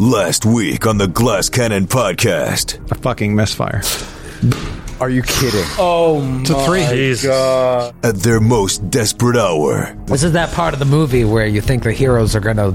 Last week on the Glass Cannon podcast. A fucking misfire. Are you kidding? Oh, It's a three. God. At their most desperate hour, This is that part of the movie where you think the heroes are going to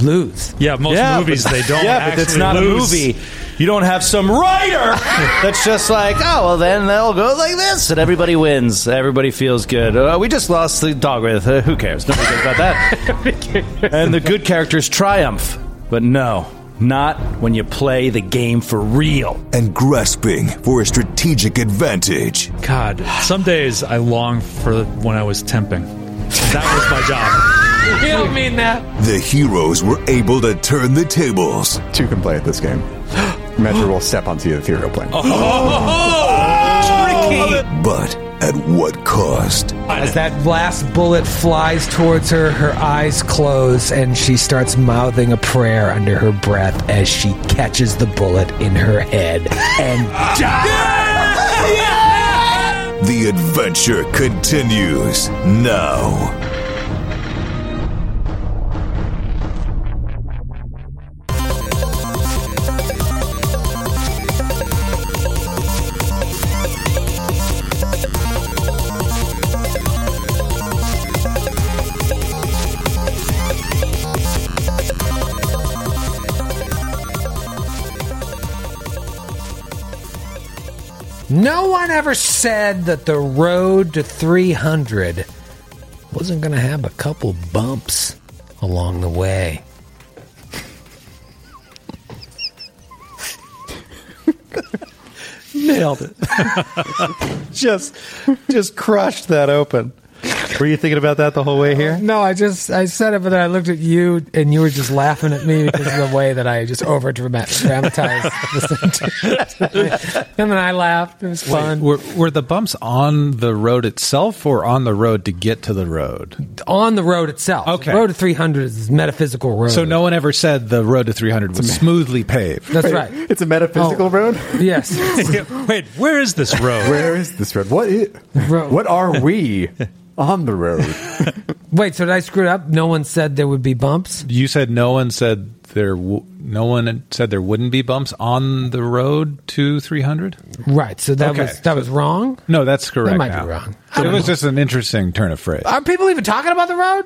lose. Yeah, most movies they don't. Yeah, but it's actually not lose. a movie. You don't have some writer that's just like, oh, well, then they'll go like this, and everybody wins. Everybody feels good. Uh, we just lost the dog with. Uh, who cares? Nobody cares about that. and the good characters triumph. But no, not when you play the game for real. and grasping for a strategic advantage. God, some days I long for when I was temping. That was my job. You don't mean that. The heroes were able to turn the tables. Two can play at this game. Metra will step onto the ethereal plane. Tricky, But at what cost? As that last bullet flies towards her, her eyes close and she starts mouthing a prayer under her breath as she catches the bullet in her head and dies. The adventure continues now. No one ever said that the road to 300 wasn't going to have a couple bumps along the way. Nailed it. just, just crushed that open. Were you thinking about that the whole way here? No, I just I said it, but then I looked at you and you were just laughing at me because of the way that I just over dramatized the sentence. and then I laughed. It was fun. Were, were the bumps on the road itself or on the road to get to the road? On the road itself. Okay. The road to 300 is a metaphysical road. So no one ever said the road to 300 was smoothly paved. That's right. It's a metaphysical Oh. road. Yes. Wait, where is this road? Where is this road? What is, Road. What are we on the road? Wait, so did I screw it up? No one said there would be bumps? You said no one said there. W- no one said there wouldn't be bumps on the road to 300. Right. So that Okay. was that was wrong. No, that's correct. That might now. be wrong. It was just an interesting turn of phrase. Are people even talking about the road?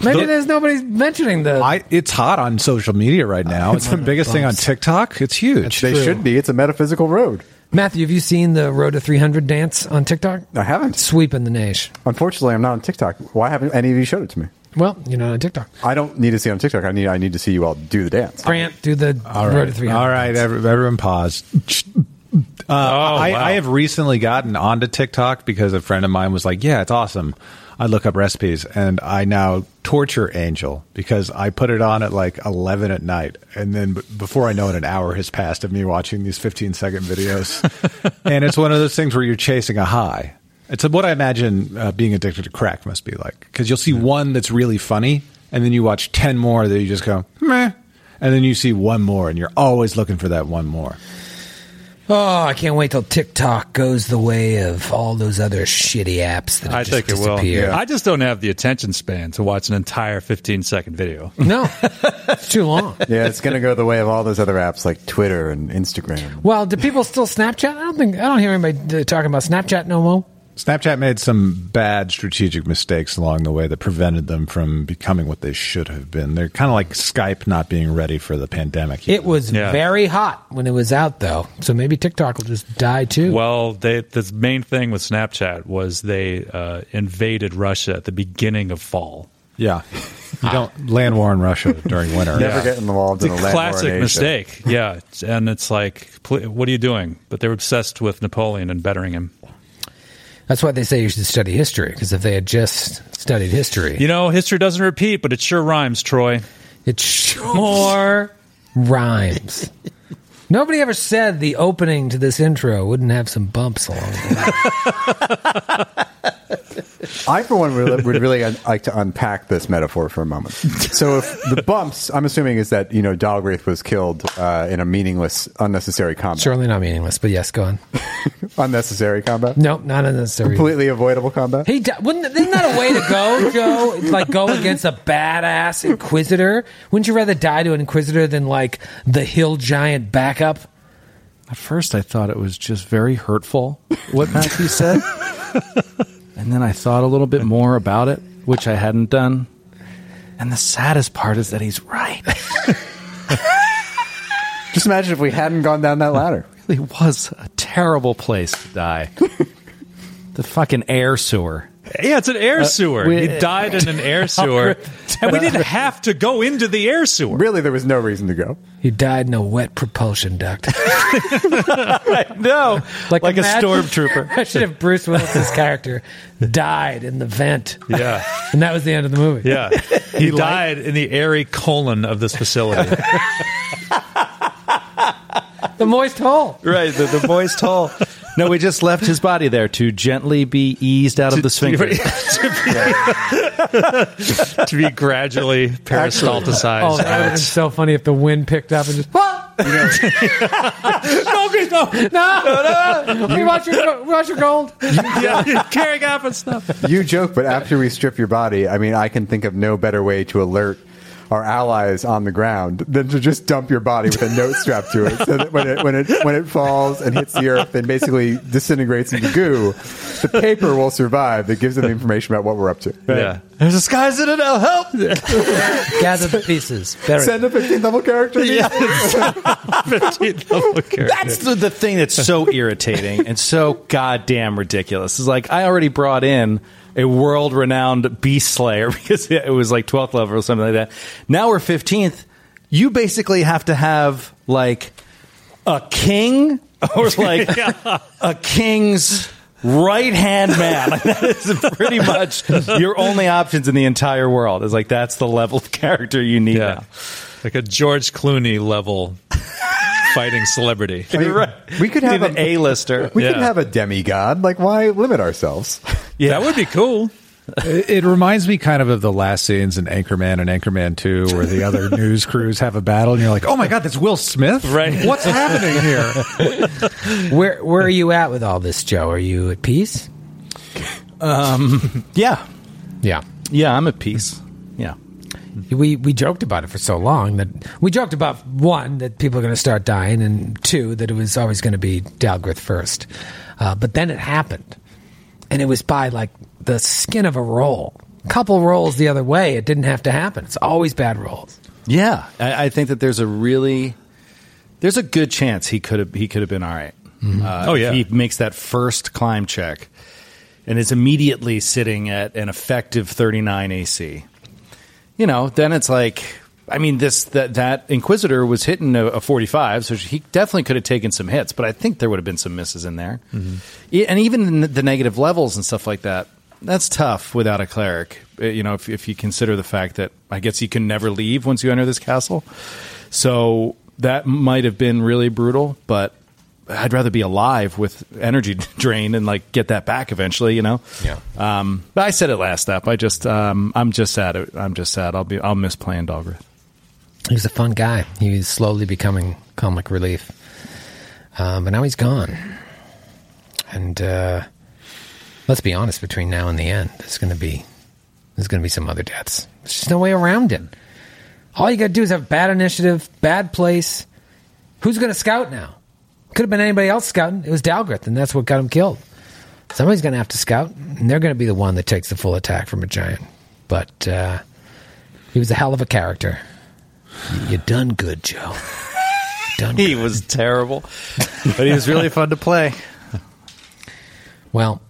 Maybe The- there's nobody mentioning the I, it's hot on social media right now. It's the biggest thing on TikTok. It's huge. they True. should be. It's a metaphysical road. Matthew, have you seen the Road to 300 dance on TikTok? I haven't. Sweeping the nation. Unfortunately, I'm not on TikTok. Why haven't any of you showed it to me? Well, you're not on TikTok. I don't need to see it on TikTok. I need I need to see you all do the dance. Grant, do the All Road right. to 300. All right, every, everyone pause. Uh, I, wow. I have recently gotten onto TikTok because a friend of mine was like, "Yeah, it's awesome." I look up recipes, and I now torture Angel because I put it on at like eleven at night, and then b- before I know it, an hour has passed of me watching these fifteen second videos, and it's one of those things where you're chasing a high. It's what I imagine uh, being addicted to crack must be like. Because you'll see one that's really funny, and then you watch ten more that you just go meh, and then you see one more, and you're always looking for that one more. Oh, I can't wait till TikTok goes the way of all those other shitty apps that I just think it will. disappeared. I just don't have the attention span to watch an entire 15 second video. No, it's too long. Yeah, it's going to go the way of all those other apps like Twitter and Instagram. Well, do people still Snapchat? I don't think I don't hear anybody uh, talking about Snapchat no more. Snapchat made some bad strategic mistakes along the way that prevented them from becoming what they should have been. They're kind of like Skype not being ready for the pandemic. It was Yeah. very hot when it was out, though. So maybe TikTok will just die too. Well, they, the main thing with Snapchat was they uh, invaded Russia at the beginning of fall. yeah. You don't land war in Russia during winter. Never get involved in It's a a land war in classic Asia. mistake. Yeah, and it's like, what are you doing? But they're obsessed with Napoleon and bettering him. That's why they say you should study history. Because if they had just studied history, You know, history doesn't repeat, but it sure rhymes, Troy. it sure rhymes. Nobody ever said the opening to this intro wouldn't have some bumps along the way. I, for one, would, would really un- like to unpack this metaphor for a moment. So, if the bumps, I'm assuming, is that you know Dalgrith was killed uh, in a meaningless, unnecessary combat. Certainly not meaningless, but yes, go on. Unnecessary combat. Nope, not unnecessary. Completely avoidable combat. He di- wouldn't. Isn't that a way to go, Joe? It's like go against a badass Inquisitor. Wouldn't you rather die to an Inquisitor than like the hill giant backup? At first, I thought it was just very hurtful what Matthew said, and then I thought a little bit more about it, which I hadn't done. And the saddest part is that he's right. Just imagine if we hadn't gone down that ladder. It was a terrible place to die. the fucking air sewer. Yeah, it's an air uh, sewer. we- he died in an air sewer, and we didn't have to go into the air sewer. Really, there was no reason to go. He died in a wet propulsion duct. No, like, a imagine- stormtrooper. Imagine if Bruce Willis's character died in the vent, Yeah, and that was the end of the movie. yeah. He died in the airy colon of this facility. The moist hole. Right, the, the moist hole. No, we just left his body there to gently be eased out of the sphincter. to be gradually peristalticized. Oh, that would have been so funny if the wind picked up and just. What? no, Chris, no, no, no, no. We want your, we want your gold. yeah, carrying off and stuff. You joke, but after we strip your body, I mean, I can think of no better way to alert our allies on the ground than to just dump your body with a note strapped to it, so that when it when it when it falls and hits the earth and basically disintegrates into goo, the paper will survive. That gives them the information about what we're up to. Yeah. There's a sky citadel. Help! Gather the pieces. Bury Send a 15th level character. Yeah. 15th level character. That's the, the thing that's so irritating and so goddamn ridiculous. Is like I already brought in a world renowned beast slayer because it was like 12th level or something like that. Now we're 15th. You basically have to have like a king or like a king's right hand man. Like, that is pretty much your only options in the entire world. Is like that's the level of character you need Yeah. now. Like a George Clooney level fighting celebrity. You're right. We could have an a- A-lister. We Yeah. could have a demigod. Like, why limit ourselves? Yeah, That would be cool. It, it reminds me kind of of the last scenes in Anchorman and Anchorman 2 where the other news crews have a battle and you're like, oh my God, that's Will Smith? Right. What's happening here? Where Where are you at with all this, Joe? Are you at peace? Um, yeah. Yeah. Yeah, I'm at peace. Yeah. We we joked about it for so long that we joked about one that people are going to start dying, and two that it was always going to be Dalgrith first. Uh, but then it happened, and it was by like the skin of a roll. Couple rolls the other way, it didn't have to happen. It's always bad rolls. Yeah. I, I think that there's a really there's a good chance he could have he could have been all right. Uh, Oh, yeah. he makes that first climb check and is immediately sitting at an effective 39 AC. You know, then it's like I mean this that that Inquisitor was hitting a, a 45, so he definitely could have taken some hits, but I think there would have been some misses in there. E- And even the negative levels and stuff like that, that's tough without a cleric. Uh, You know, if, if you consider the fact that I guess you can never leave once you enter this castle. So that might have been really brutal, but I'd rather be alive with energy drain and like get that back eventually, you know. Yeah. Um, but I said it last step. I just, um, I'm just sad. I'm just sad. I'll be, I'll miss playing Dalgrith. He was a fun guy. He was slowly becoming comic relief, um, but now he's gone. And uh, let's be honest, between now and the end, there's going to be there's going to be some other deaths. There's just no way around it. All you got to do is have bad initiative, bad place. Who's going to scout now? Could have been anybody else scouting. It was Dalgrith, and that's what got him killed. Somebody's going to have to scout, and they're going to be the one that takes the full attack from a giant. But uh, he was a hell of a character. You, you done good, Joe. Done He good. was terrible, but he was really fun to play. Well,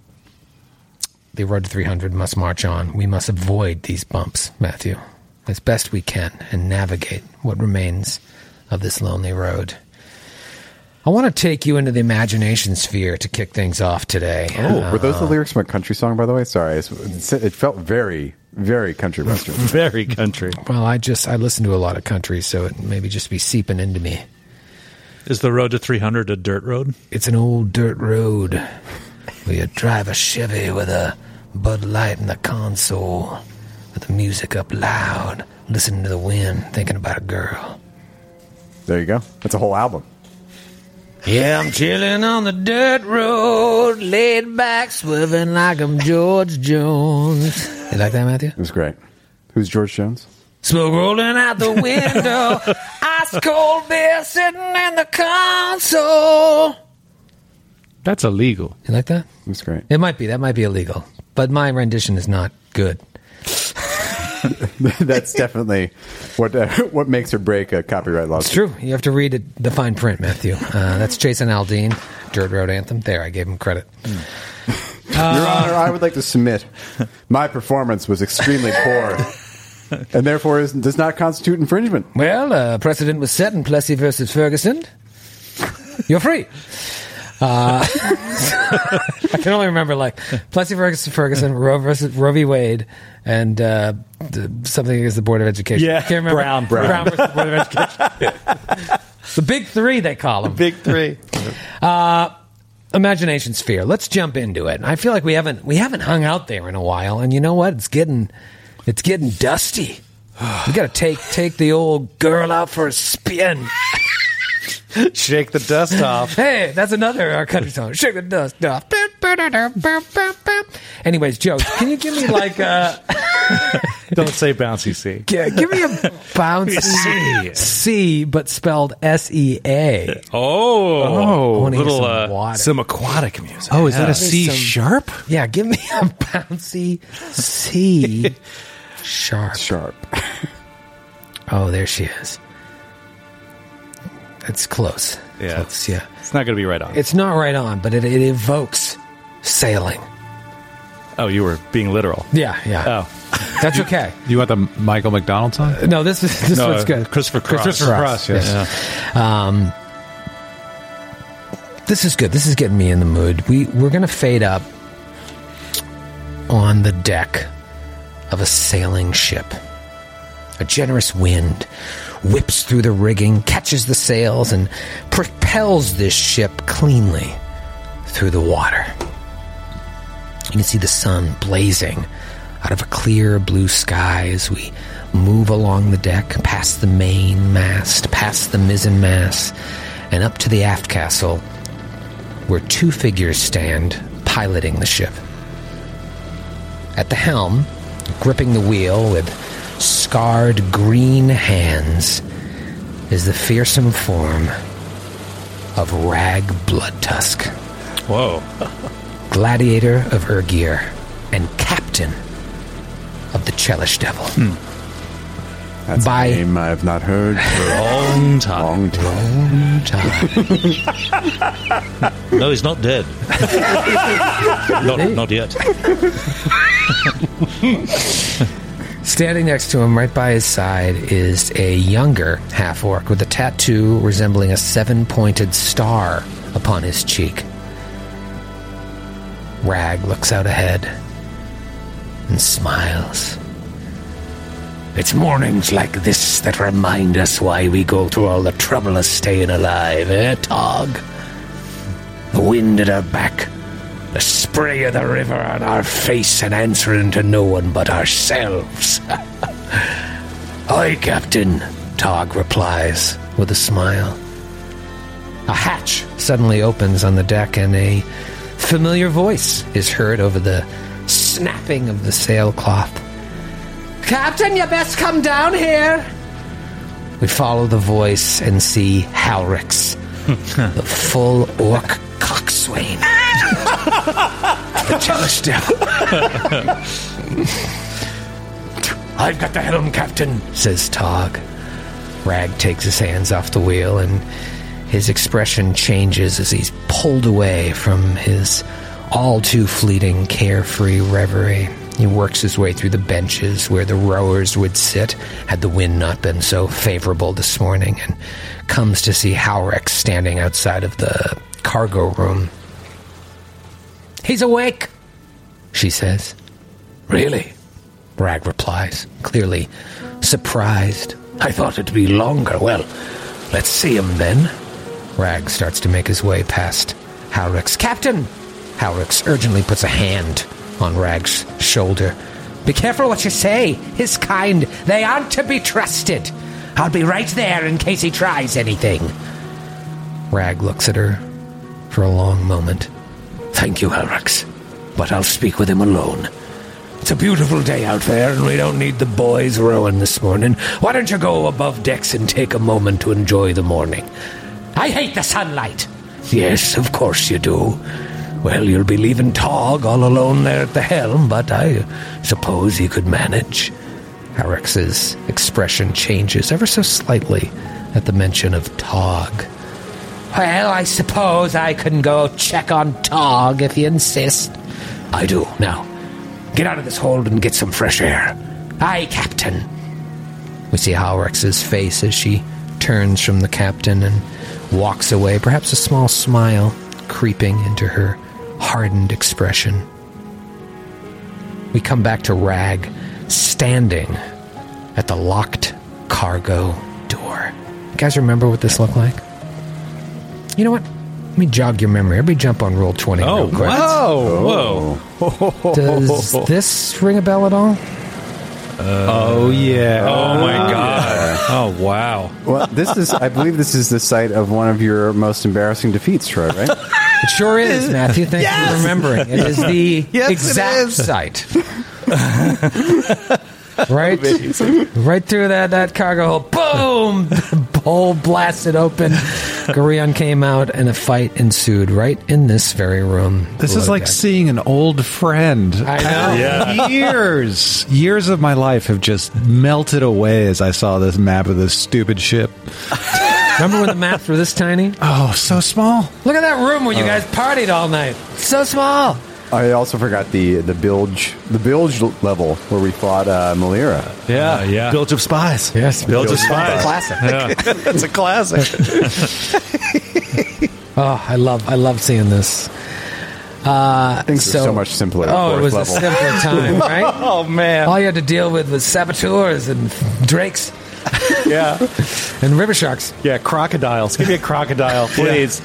the road to 300 must march on. We must avoid these bumps, Matthew, as best we can and navigate what remains of this lonely road. I want to take you into the imagination sphere to kick things off today. Oh, were those the uh, lyrics from a country song, by the way? Sorry, it's- it felt very, very country western. Very country. Well, I just I listen to a lot of country, so it maybe just be seeping into me. Is the road to 300 a dirt road? It's an old dirt road where you drive a Chevy with a Bud Light in the console, with the music up loud, listening to the wind, thinking about a girl. There you go. That's a whole album. Yeah, I'm chilling on the dirt road, laid back, swerving like I'm George Jones. You like that, Matthew? It was great. Who's George Jones? Smoke rolling out the window, ice cold beer sitting in the console. That's illegal. You like that? It was great. It might be. That might be illegal. But my rendition is not good. That's definitely what uh, what makes or break a copyright law. It's true. You have to read it, the fine print, Matthew. Uh, that's Jason Aldean, Dirt Road Anthem. There, I gave him credit. Your Honor, I would like to submit my performance was extremely poor, and therefore is, does not constitute infringement. Well, uh, precedent was set in Plessy versus Ferguson. You're free. Uh, I can only remember like Plessy versus Ferguson, Roe versus Roe v. Wade, and uh, the, something against the Board of Education. Yeah, can't remember. Brown. Brown versus the Board of Education. the big three, they call them. Big three. imagination sphere. Let's jump into it. I feel like we haven't we haven't hung out there in a while, and you know what? It's getting it's getting dusty. We got to take take the old girl out for a spin. Shake the dust off. Hey, that's another uh, country song. Shake the dust off. Anyways, Joe, can you give me like a Don't say bouncy C. yeah, give me a bouncy C. C, but spelled S E A. Oh, I wanna little some uh, water. Some aquatic music. Oh, is that a Give me C some- sharp? Yeah, give me a bouncy C sharp. Sharp. Oh, there she is. It's close. Yeah. Close, yeah. It's not going to be right on. It's not right on, but it, it evokes sailing. oh, you were being literal. Yeah, yeah. Oh, That's okay. You want the Michael McDonald song? No, this is this No, one's good. Christopher Cross. Christopher Cross, Cross. yes. Um, this is good. This is getting me in the mood. We we're gonna fade up on the deck of a sailing ship. A generous wind whips through the rigging, catches the sails, and propels this ship cleanly through the water. You can see the sun blazing out of a clear blue sky as we move along the deck, past the main mast, past the mizzen mast, and up to the aft castle, where two figures stand piloting the ship. At the helm, gripping the wheel with scarred green hands, is the fearsome form of Rag Bloodtusk whoa. gladiator of Urgir, and captain of the Chelish Devil. Hmm. That's By- a name I have not heard for a Long time. long time. Time. No, he's not dead. not, not yet. Standing next to him, right by his side, is a younger half orc with a tattoo resembling a seven pointed star upon his cheek. Rag looks out ahead and smiles. It's mornings like this that remind us why we go through all the trouble of staying alive, eh, Tog? The wind at our back, the spray of the river on our face, and answering to no one but ourselves. Aye, Captain, Tog replies with a smile. A hatch suddenly opens on the deck, and a familiar voice is heard over the snapping of the sailcloth. Captain, you best come down here. We follow the voice and see Halrix, the full orc coxswain. the Chelish devil. I've got the helm, Captain, says Tog. Rag takes his hands off the wheel and his expression changes as he's pulled away from his all too fleeting, carefree reverie. He works his way through the benches where the rowers would sit had the wind not been so favorable this morning and comes to see Halrix standing outside of the cargo room. He's awake, she says. Really? Rag replies, clearly surprised. I thought it'd be longer. Well, let's see him then. Rag starts to make his way past Halrix. Captain! Halrix urgently puts a hand on Rag's shoulder. Be careful what you say. His kind, they aren't to be trusted. I'll be right there in case he tries anything. Rag looks at her for a long moment. Thank you, Elrax, but I'll speak with him alone. It's a beautiful day out there, and we don't need the boys rowing this morning. Why don't you go above decks and take a moment to enjoy the morning? I hate the sunlight. Yes, of course you do. Well, you'll be leaving Tog all alone there at the helm, but I suppose you could manage. Arex's expression changes ever so slightly at the mention of Tog. Well, I suppose I can go check on Tog if you insist. I do. Now, get out of this hold and get some fresh air. Aye, Captain. We see Halrex's face as she turns from the captain and walks away, perhaps a small smile creeping into her hardened expression. We come back to Rag standing at the locked cargo door. You guys remember what this looked like? You know what? Let me jog your memory. Everybody jump on roll 20 Oh, real quick. whoa, whoa. Does this ring a bell at all? Uh, oh yeah. Oh, my God. Oh, wow. Well, this is, I believe this is the site of one of your most embarrassing defeats, Troy, right? It sure is, Matthew. Thank you for remembering. It is the Yes, it exact is. site. right, right through that, that cargo hole. Boom! The hole blasted open. Gorion came out, and a fight ensued right in this very room. This is like deck. seeing an old friend. I know. Yeah. Years, years of my life have just melted away as I saw this map of this stupid ship. Remember when the maps were this tiny? Oh, so small. Look at that room where you oh. guys partied all night. So small. I also forgot the the bilge the bilge level where we fought uh, Malira. Yeah, yeah. Bilge of Spies. Yes, Bilge of Spies. classic. Yeah. It's a classic. Oh, I love, I love seeing this. Uh, Things were so much simpler Oh, it was level. a simpler time, right? oh, man. All you had to deal with was saboteurs and drakes Yeah. and river sharks. Yeah, crocodiles. Give me a crocodile, please.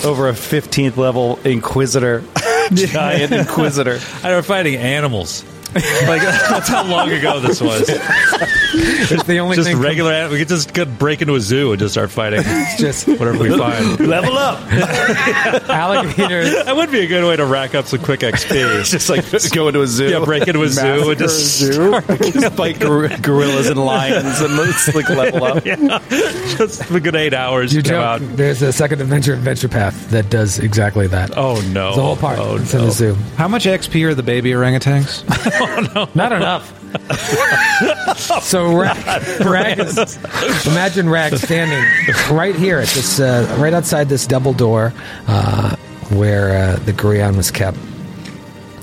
Over a 15th level Inquisitor. Giant Inquisitor. I were fighting animals. Like that's how long ago this was. It's the only Just thing. regular. animals. We could just could break into a zoo and just start fighting. just Whatever we find. Level up. alligators. That would be a good way to rack up some quick XP. Just like go into a zoo. yeah, break into a zoo and just zoo. Just fight gor- gorillas and lions and let's like level up. just a good eight hours. You come joke. out. There's a second adventure adventure path that does exactly that. Oh no! The whole part. Oh it's in the zoo. How much XP are the baby orangutans? Not enough. so Rag, Rag is, imagine Rag standing right here at this, uh, right outside this double door uh, where uh, the Gurion was kept.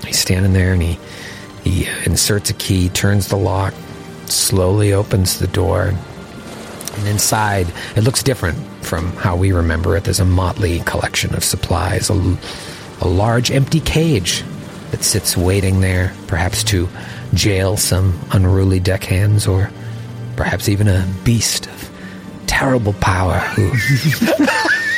He's standing there and he he inserts a key, turns the lock, slowly opens the door, and inside it looks different from how we remember it. There's a motley collection of supplies, a, a large empty cage that sits waiting there, perhaps to jail some unruly deckhands or perhaps even a beast of terrible power who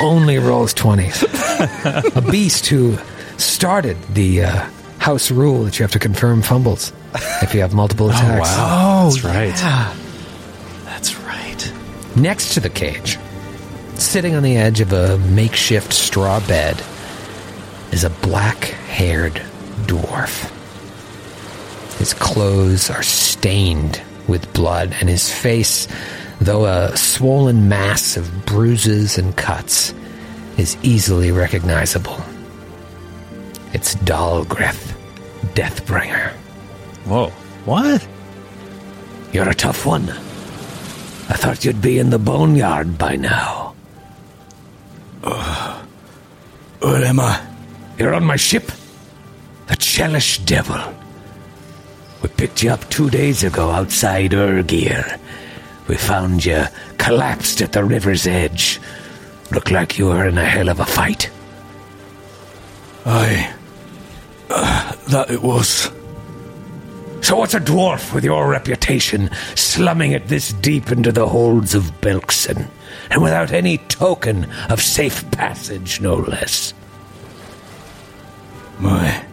only rolls 20s. a beast who started the uh, house rule that you have to confirm fumbles if you have multiple attacks. Oh, that's right. That's right. Next to the cage, sitting on the edge of a makeshift straw bed, is a black haired dwarf. His clothes are stained with blood, and his face, though a swollen mass of bruises and cuts, is easily recognizable. It's Dalgrith, Deathbringer. Whoa! What? You're a tough one. I thought you'd be in the boneyard by now. Where am I? You're on my ship? The Chelish Devil. We picked you up two days ago outside Urgir. We found you collapsed at the river's edge. Looked like you were in a hell of a fight. I. Uh, that it was. So what's a dwarf with your reputation slumming it this deep into the holds of Belkzen, and without any token of safe passage, no less? My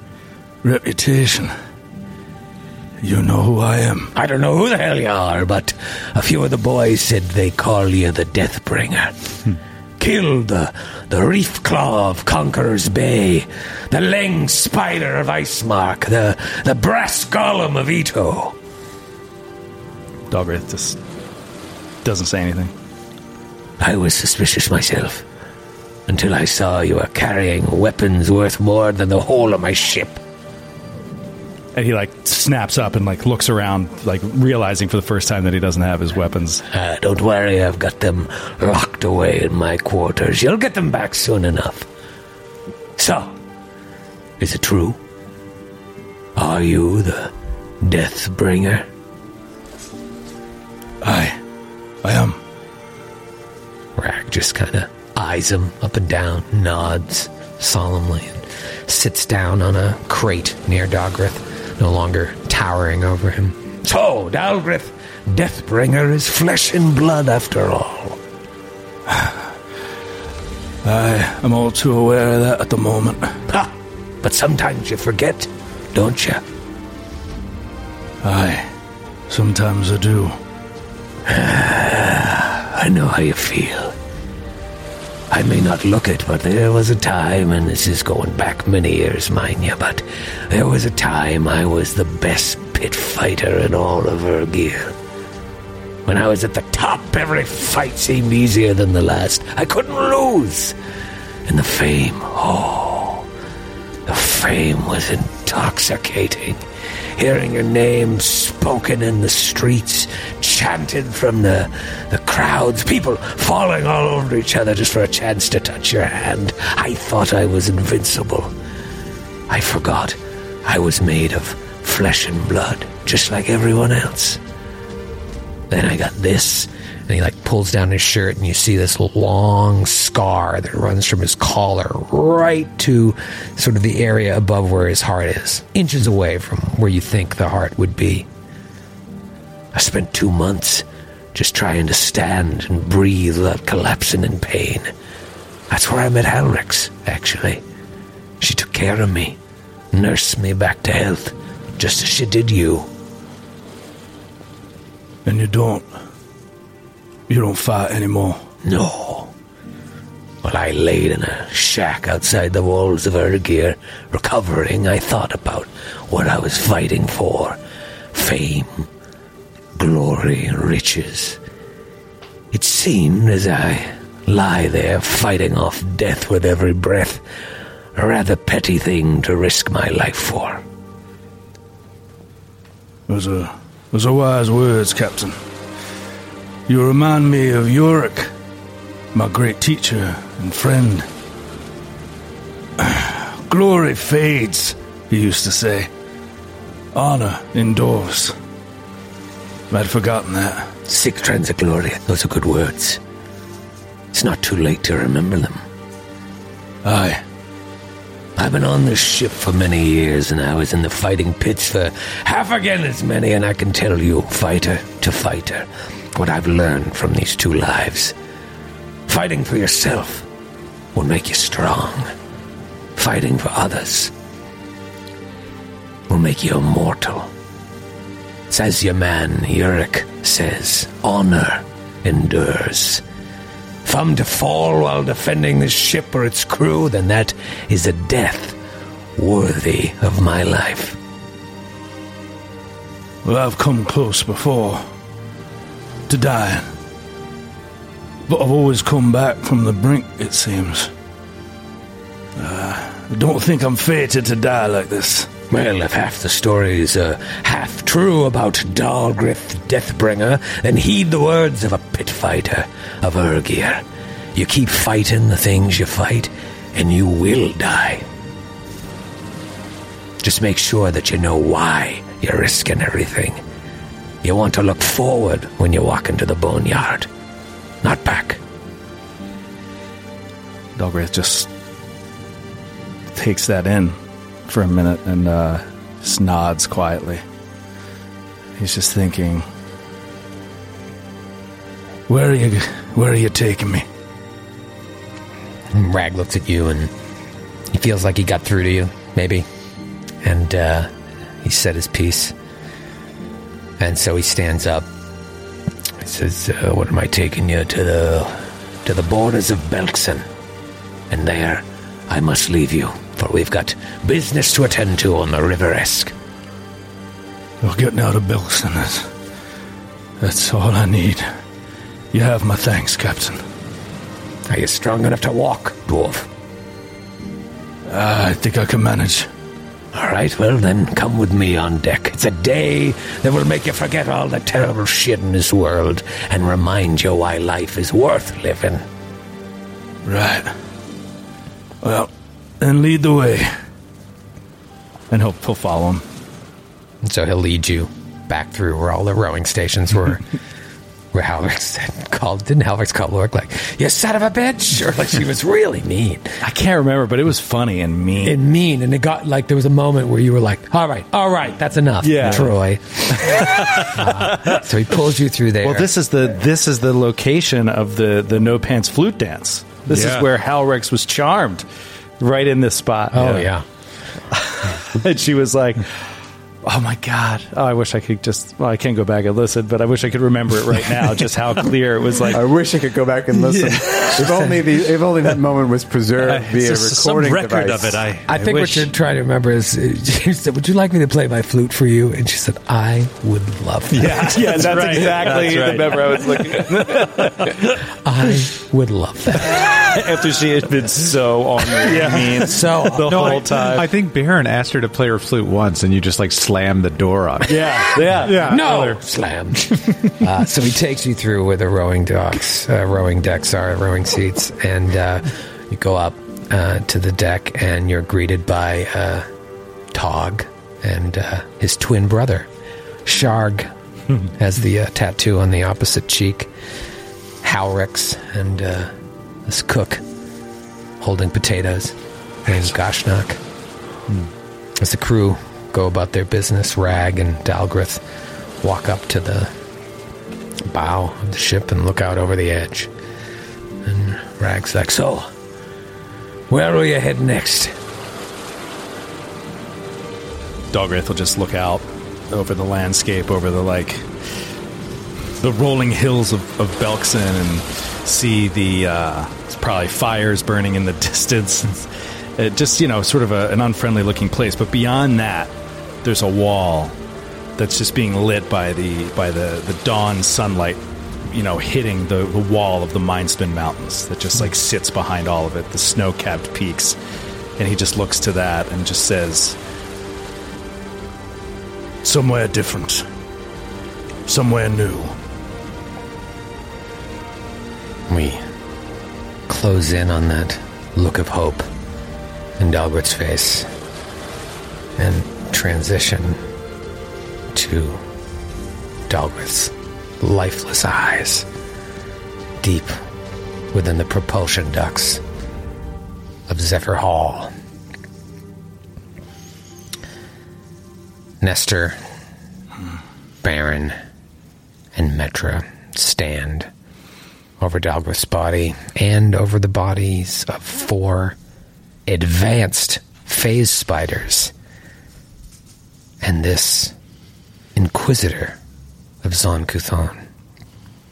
reputation. You know who I am. I don't know who the hell you are, but a few of the boys said they call you the Deathbringer. Hmm. Killed the, the Reef Claw of Conqueror's Bay, the Leng Spider of Icemark, the, the Brass Golem of Ito. Dalgrith just doesn't say anything. I was suspicious myself until I saw you were carrying weapons worth more than the whole of my ship. And he like snaps up and like looks around, like realizing for the first time that he doesn't have his weapons. Uh, don't worry, I've got them locked away in my quarters. You'll get them back soon enough. So, is it true? Are you the Deathbringer? I, I am. Rag just kind of eyes him up and down, nods solemnly, and sits down on a crate near Dalgrith, no longer towering over him. So, Dalgrith, Deathbringer is flesh and blood after all. I am all too aware of that at the moment. Ha! But sometimes you forget, don't you? Aye, sometimes I do. I know how you feel. I may not look it, but there was a time, and this is going back many years, mind you, but there was a time I was the best pit fighter in all of Urgir. When I was at the top, every fight seemed easier than the last. I couldn't lose. And the fame, oh, the fame was intoxicating. Hearing your name spoken in the streets, chanted from the, the crowds, people falling all over each other just for a chance to touch your hand. I thought I was invincible. I forgot I was made of flesh and blood, just like everyone else. Then I got this, and he like pulls down his shirt, and you see this long scar that runs from his collar right to sort of the area above where his heart is, inches away from where you think the heart would be. I spent two months just trying to stand and breathe without collapsing in pain. That's where I met Halrix, actually. She took care of me, nursed me back to health, just as she did you. And you don't. You don't fight anymore. No. While I laid in a shack outside the walls of Urgir, recovering, I thought about what I was fighting for fame, glory, riches. It seemed as I lie there fighting off death with every breath, a rather petty thing to risk my life for. Those are those are wise words, Captain. You remind me of Yorick, my great teacher and friend. Glory fades, he used to say. Honor endures. I'd forgotten that. Sic transit gloria, those are good words. It's not too late to remember them. Aye. I've been on this ship for many years, and I was in the fighting pits for half again as many, and I can tell you, fighter to fighter, what I've learned from these two lives. Fighting for yourself will make you strong. Fighting for others will make you immortal. As your man Yurik says, honor endures. If I'm to fall while defending this ship or its crew, then that is a death worthy of my life. Well, I've come close before to die. But I've always come back from the brink, it seems. Uh, I don't think I'm fated to die like this. Well, if half the stories are half true about Dalgrith Deathbringer, then heed the words of a pit fighter of Urgir. You keep fighting the things you fight, and you will die. Just make sure that you know why you're risking everything. You want to look forward when you walk into the boneyard, not back. Dalgrith just takes that in for a minute and uh, just nods quietly. He's just thinking, "Where are you? Where are you taking me?" And Rag looks at you and he feels like he got through to you, maybe. And uh, he said his piece. And so he stands up. He says, uh, "What am I taking you to the to the borders of Belkzen? And there, I must leave you, for we've got business to attend to on the River Esk." Well, getting out of Belkzen, that's, that's all I need. You have my thanks, Captain. Are you strong enough to walk, dwarf? I think I can manage. All right, well then, come with me on deck. It's a day that will make you forget all the terrible shit in this world and remind you why life is worth living. Right. Well, then lead the way. And he'll, he'll follow him. And so he'll lead you back through where all the rowing stations were. where Halvard said, called, didn't Halvard call Lork like, you son of a bitch? Or like she was really mean. I can't remember, but it was funny and mean. And mean. And it got like, there was a moment where you were like, all right, all right, that's enough, Yeah. Troy. Uh, so he pulls you through there. Well, this is the this is the location of the the no pants flute dance. This Yeah. is where Halrex was charmed, right in this spot. Oh, yeah. and she was like, "Oh my god! Oh, I wish I could just. Well, I can't go back and listen, but I wish I could remember it right now. just how clear it was. Like, I wish I could go back and listen. If only the if only that moment was preserved via It's just some recording record device. of it. I, I think wish. what you're trying to remember is uh, she said, "Would you like me to play my flute for you?" And she said, "I would love that. yeah, yeah, that's, right. exactly That's the right. I was looking at. I would love that." After she had been so on the mean So the No, whole I, time. I think Baron asked her to play her flute once, and you just like slammed the door on it. yeah, yeah, Yeah. no slam. uh, so he takes you through where the rowing docks, uh, rowing decks are, rowing seats, and uh, you go up uh, to the deck, and you're greeted by uh, Tog and uh, his twin brother, Sharg, has the uh, tattoo on the opposite cheek, Halrix, and uh, this cook holding potatoes, named Gashnak. As the crew go about their business, Rag and Dalgrith walk up to the bow of the ship and look out over the edge. And Rag's like, So, where will you head next? Dalgrith will just look out over the landscape, over the like the rolling hills of, of Belkzen, and see the uh, probably fires burning in the distance. It just you know, sort of a, an unfriendly looking place. But beyond that, there's a wall that's just being lit by the by the the dawn sunlight. You know, hitting the, the wall of the Mindspin Mountains that just like sits behind all of it, the snow capped peaks. And he just looks to that and just says, Somewhere different. Somewhere new. We close in on that look of hope in Dalgrith's face and transition to Dalgrith's lifeless eyes deep within the propulsion ducts of Zephyr Hall. Nestor, Baron, and Metra stand over Dalgrith's body and over the bodies of four advanced phase spiders and this inquisitor of Zon Kuthon.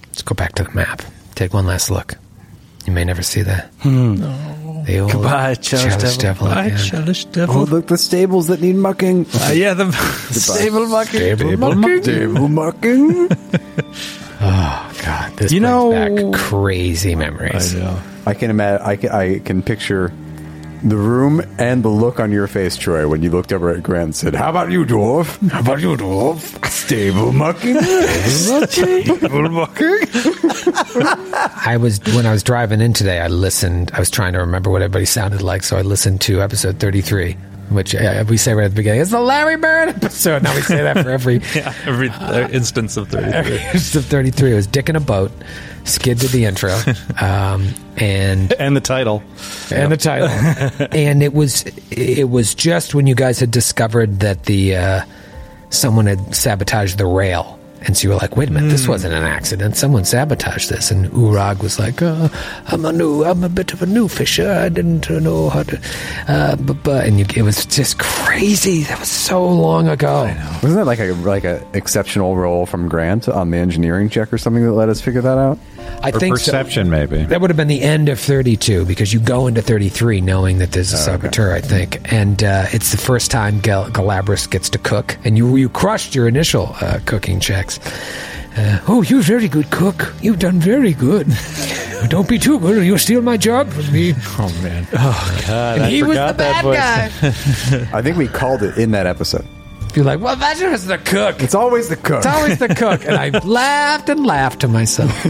Let's go back to the map. Take one last look. You may never see that. The old Goodbye, Chelish Devil. Devil. yeah. Chelish Oh, look, the stables that need mucking. Uh, yeah, the, the stable mucking. Stable mucking. Stable mucking. Oh God, this You brings know- back crazy memories. I can imagine. I can, I can picture the room and the look on your face, Troy, when you looked over at Grant and said, "How about you, dwarf? How about you, dwarf? Stable mucking. Stable mucking. I was when I was driving in today. I listened. I was trying to remember what everybody sounded like, so I listened to episode thirty-three, which uh, we say right at the beginning. It's the Larry Bird episode. Now we say that for every Yeah, every uh, instance of 33. episode of thirty-three. It was Dick in a boat. Skid did the intro, um, and and the title. and the title. and it was it was just when you guys had discovered that the uh, someone had sabotaged the rail And so you were like, wait a minute, this wasn't an accident. Someone sabotaged this. And Urag was like, uh, I'm a new, I'm a bit of a new fisher. I didn't uh, know how to, uh, but, but, and you, it was just crazy. That was so long ago. Wasn't that like a like a exceptional roll from Grant on the engineering check or something that let us figure that out? I Or think so. perception, maybe. That would have been the end of 32 because you go into 33 knowing that there's a saboteur, I think. And uh, it's the first time Gal- Galabras gets to cook. And you you crushed your initial uh, cooking checks. Uh, oh, you're a very good cook. You've done very good. Don't be too good or you'll steal my job from me. Oh man. Oh god, And I he was the forgot that bad voice. guy. I think we called it in that episode. You're like, well, that was the cook. It's always the cook. It's always the cook. And I laughed and laughed to myself.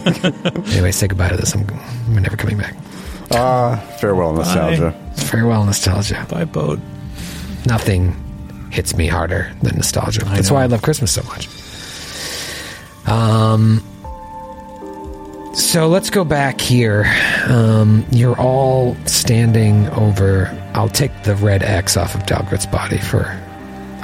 anyway, say goodbye to this. I'm, I'm never coming back. Ah, farewell nostalgia. Farewell, nostalgia. By boat. nothing hits me harder than nostalgia. That's why I love Christmas so much. Um, so let's go back here. Um, you're all standing over. I'll take the red X off of Dalgrith's body for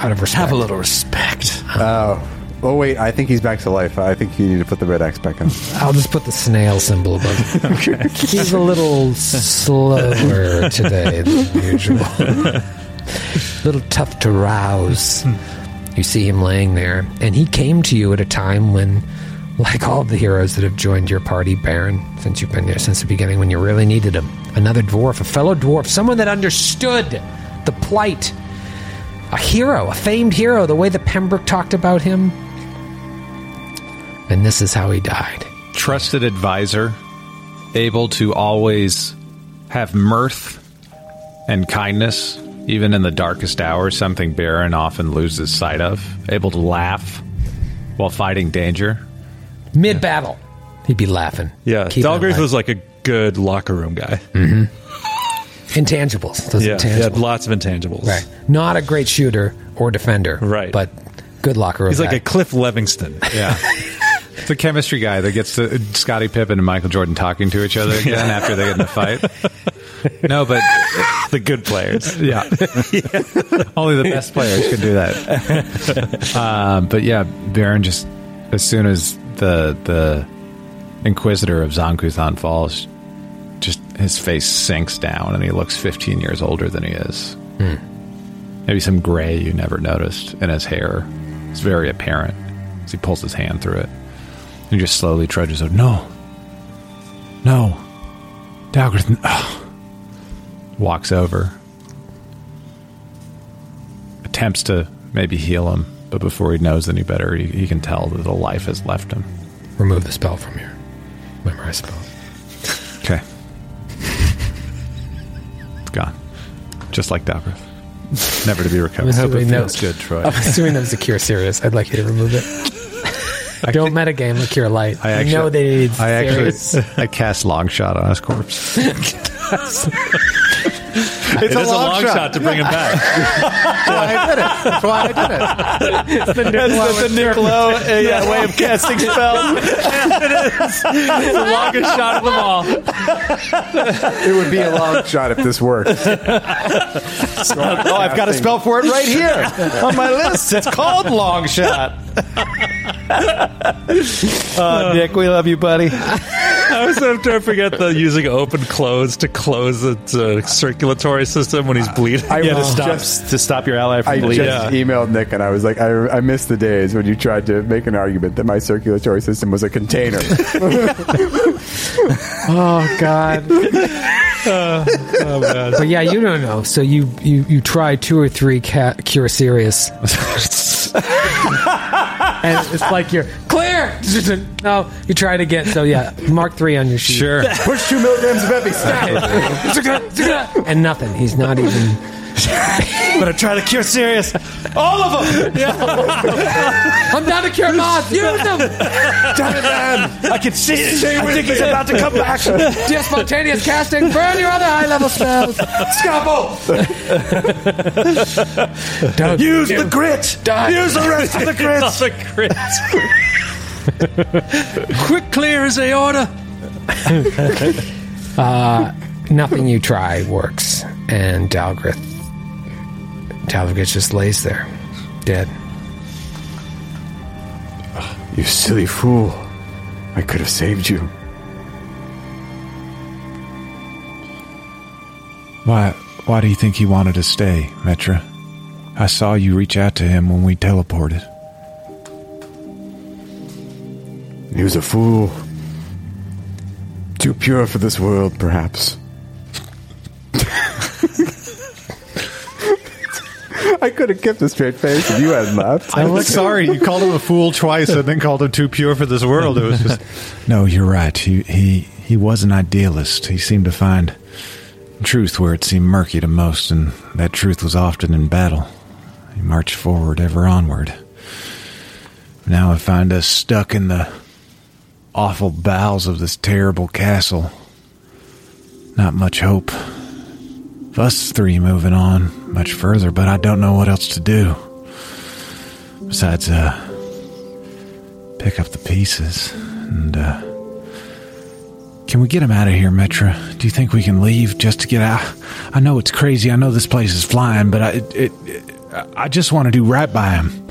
out of respect. Have a little respect. Oh, oh wait, I think he's back to life. I think you need to put the red X back on. I'll just put the snail symbol above. him. He's a little slower today than usual. a little tough to rouse. You see him laying there, and he came to you at a time when, like all of the heroes that have joined your party, Baron, since you've been there since the beginning, when you really needed him, another dwarf, a fellow dwarf, someone that understood the plight, a hero, a famed hero, the way that Pembroke talked about him. And this is how he died. Trusted advisor, able to always have mirth and kindness, even in the darkest hours, something Baron often loses sight of. Able to laugh while fighting danger. Mid battle, he'd be laughing. Yeah, Keeping was like a good locker room guy. Mm-hmm. Intangibles. Those Yeah, he had intangibles. lots of intangibles. Right. Not a great shooter or defender. Right. But good locker room. He's like guy. a Cliff Livingston. Yeah. the chemistry guy that gets to, Scottie Pippen and Michael Jordan talking to each other again after they get in the fight. No, but the good players. yeah, only the best players can do that. um, but yeah, Baron just as soon as the the Inquisitor of Zon-Kuthon falls, just his face sinks down and he looks 15 years older than he is. Hmm. Maybe some gray you never noticed in his hair. It's very apparent as he pulls his hand through it. He just slowly trudges up. No, no, Dalgrith. Oh. Walks over, attempts to maybe heal him, but before he knows any better, he, he can tell that the life has left him. remove the spell from your memorize spell. Just like Dalgrith. Never to be recovered. I hope it feels knows. good, Troy. I'm assuming that was a cure serious. I'd like you to remove it. I Don't meta game with cure light. I I actually, know they need I actually. I cast long shot on his corpse. It is a long shot. to bring him back. I did it. That's why I did it. It's the Niccolo uh, yeah, way of casting spells. it's It's the longest shot of them all. It would be a long shot if this worked. Oh, I've got a spell for it right here on my list. It's called Long Shot. Oh, Nick, we love you, buddy. I also don't forget the using open close to close its uh, circulatory system when he's bleeding. I Yeah, to stop just to stop your ally from I bleeding. just emailed Nick and I was like, I, I missed the days when you tried to make an argument that my circulatory system was a container. Oh God. Oh, God. But yeah, you don't know. So you you you try two or three ca- cure serious, and it's like you're clear. No, you try it again. So yeah, mark three on your sheet. Sure. Push two milligrams of Epi. Stop. and nothing. He's not even. I'm gonna try to cure serious. All of them. I'm down to cure moth. Use them. Damn it, man! I can see it. I think he's about to come back. Do spontaneous casting. Burn your other high level spells. Scalpel. Don't Use the grit. Die. Use the rest of the grit. the grit. Quick clear as they order. Uh, nothing you try works, and Dalgrith, Dalgrith just lays there, dead. You silly fool. I could have saved you. Why why do you think he wanted to stay, Metra? I saw you reach out to him when we teleported. He was a fool. Too pure for this world, perhaps. I could have kept a straight face if you hadn't laughed. I'm sorry, you called him a fool twice and then called him too pure for this world. It was just No, you're right. He he he was an idealist. He seemed to find truth where it seemed murky to most, and that truth was often in battle. He marched forward, ever onward. Now I find us stuck in the awful bowels of this terrible castle. Not much hope. Us three moving on much further, but I don't know what else to do. Besides, uh, pick up the pieces and, uh, can we get him out of here, Metra? Do you think we can leave just to get out? I know it's crazy. I know this place is flying, but I, it, it, I just want to do right by him.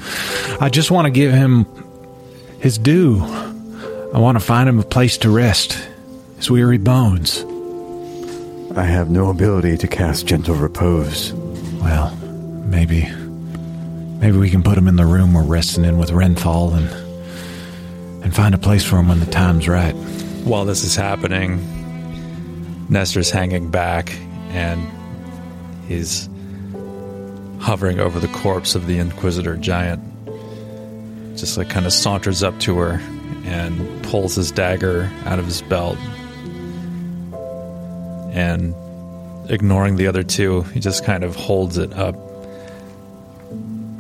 I just want to give him his due. I want to find him a place to rest his weary bones. I have no ability to cast gentle repose. Well, maybe, maybe we can put him in the room we're resting in with Renthal and and find a place for him when the time's right. While this is happening, Nestor's hanging back and he's hovering over the corpse of the Inquisitor giant. Just like kind of saunters up to her and pulls his dagger out of his belt. And ignoring the other two, he just kind of holds it up,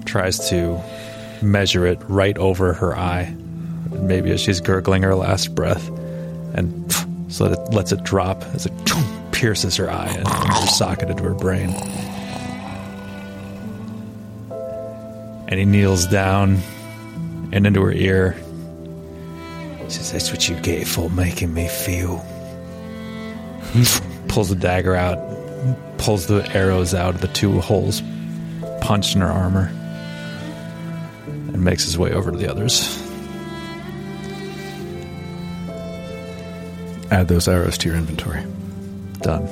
tries to measure it right over her eye, maybe as she's gurgling her last breath, and so that it lets it drop as it pierces her eye and the socket into her brain. And he kneels down and into her ear. He says, That's what you get for making me feel. pulls the dagger out, pulls the arrows out of the two holes punched in her armor, and makes his way over to the others. Add those arrows to your inventory. Done.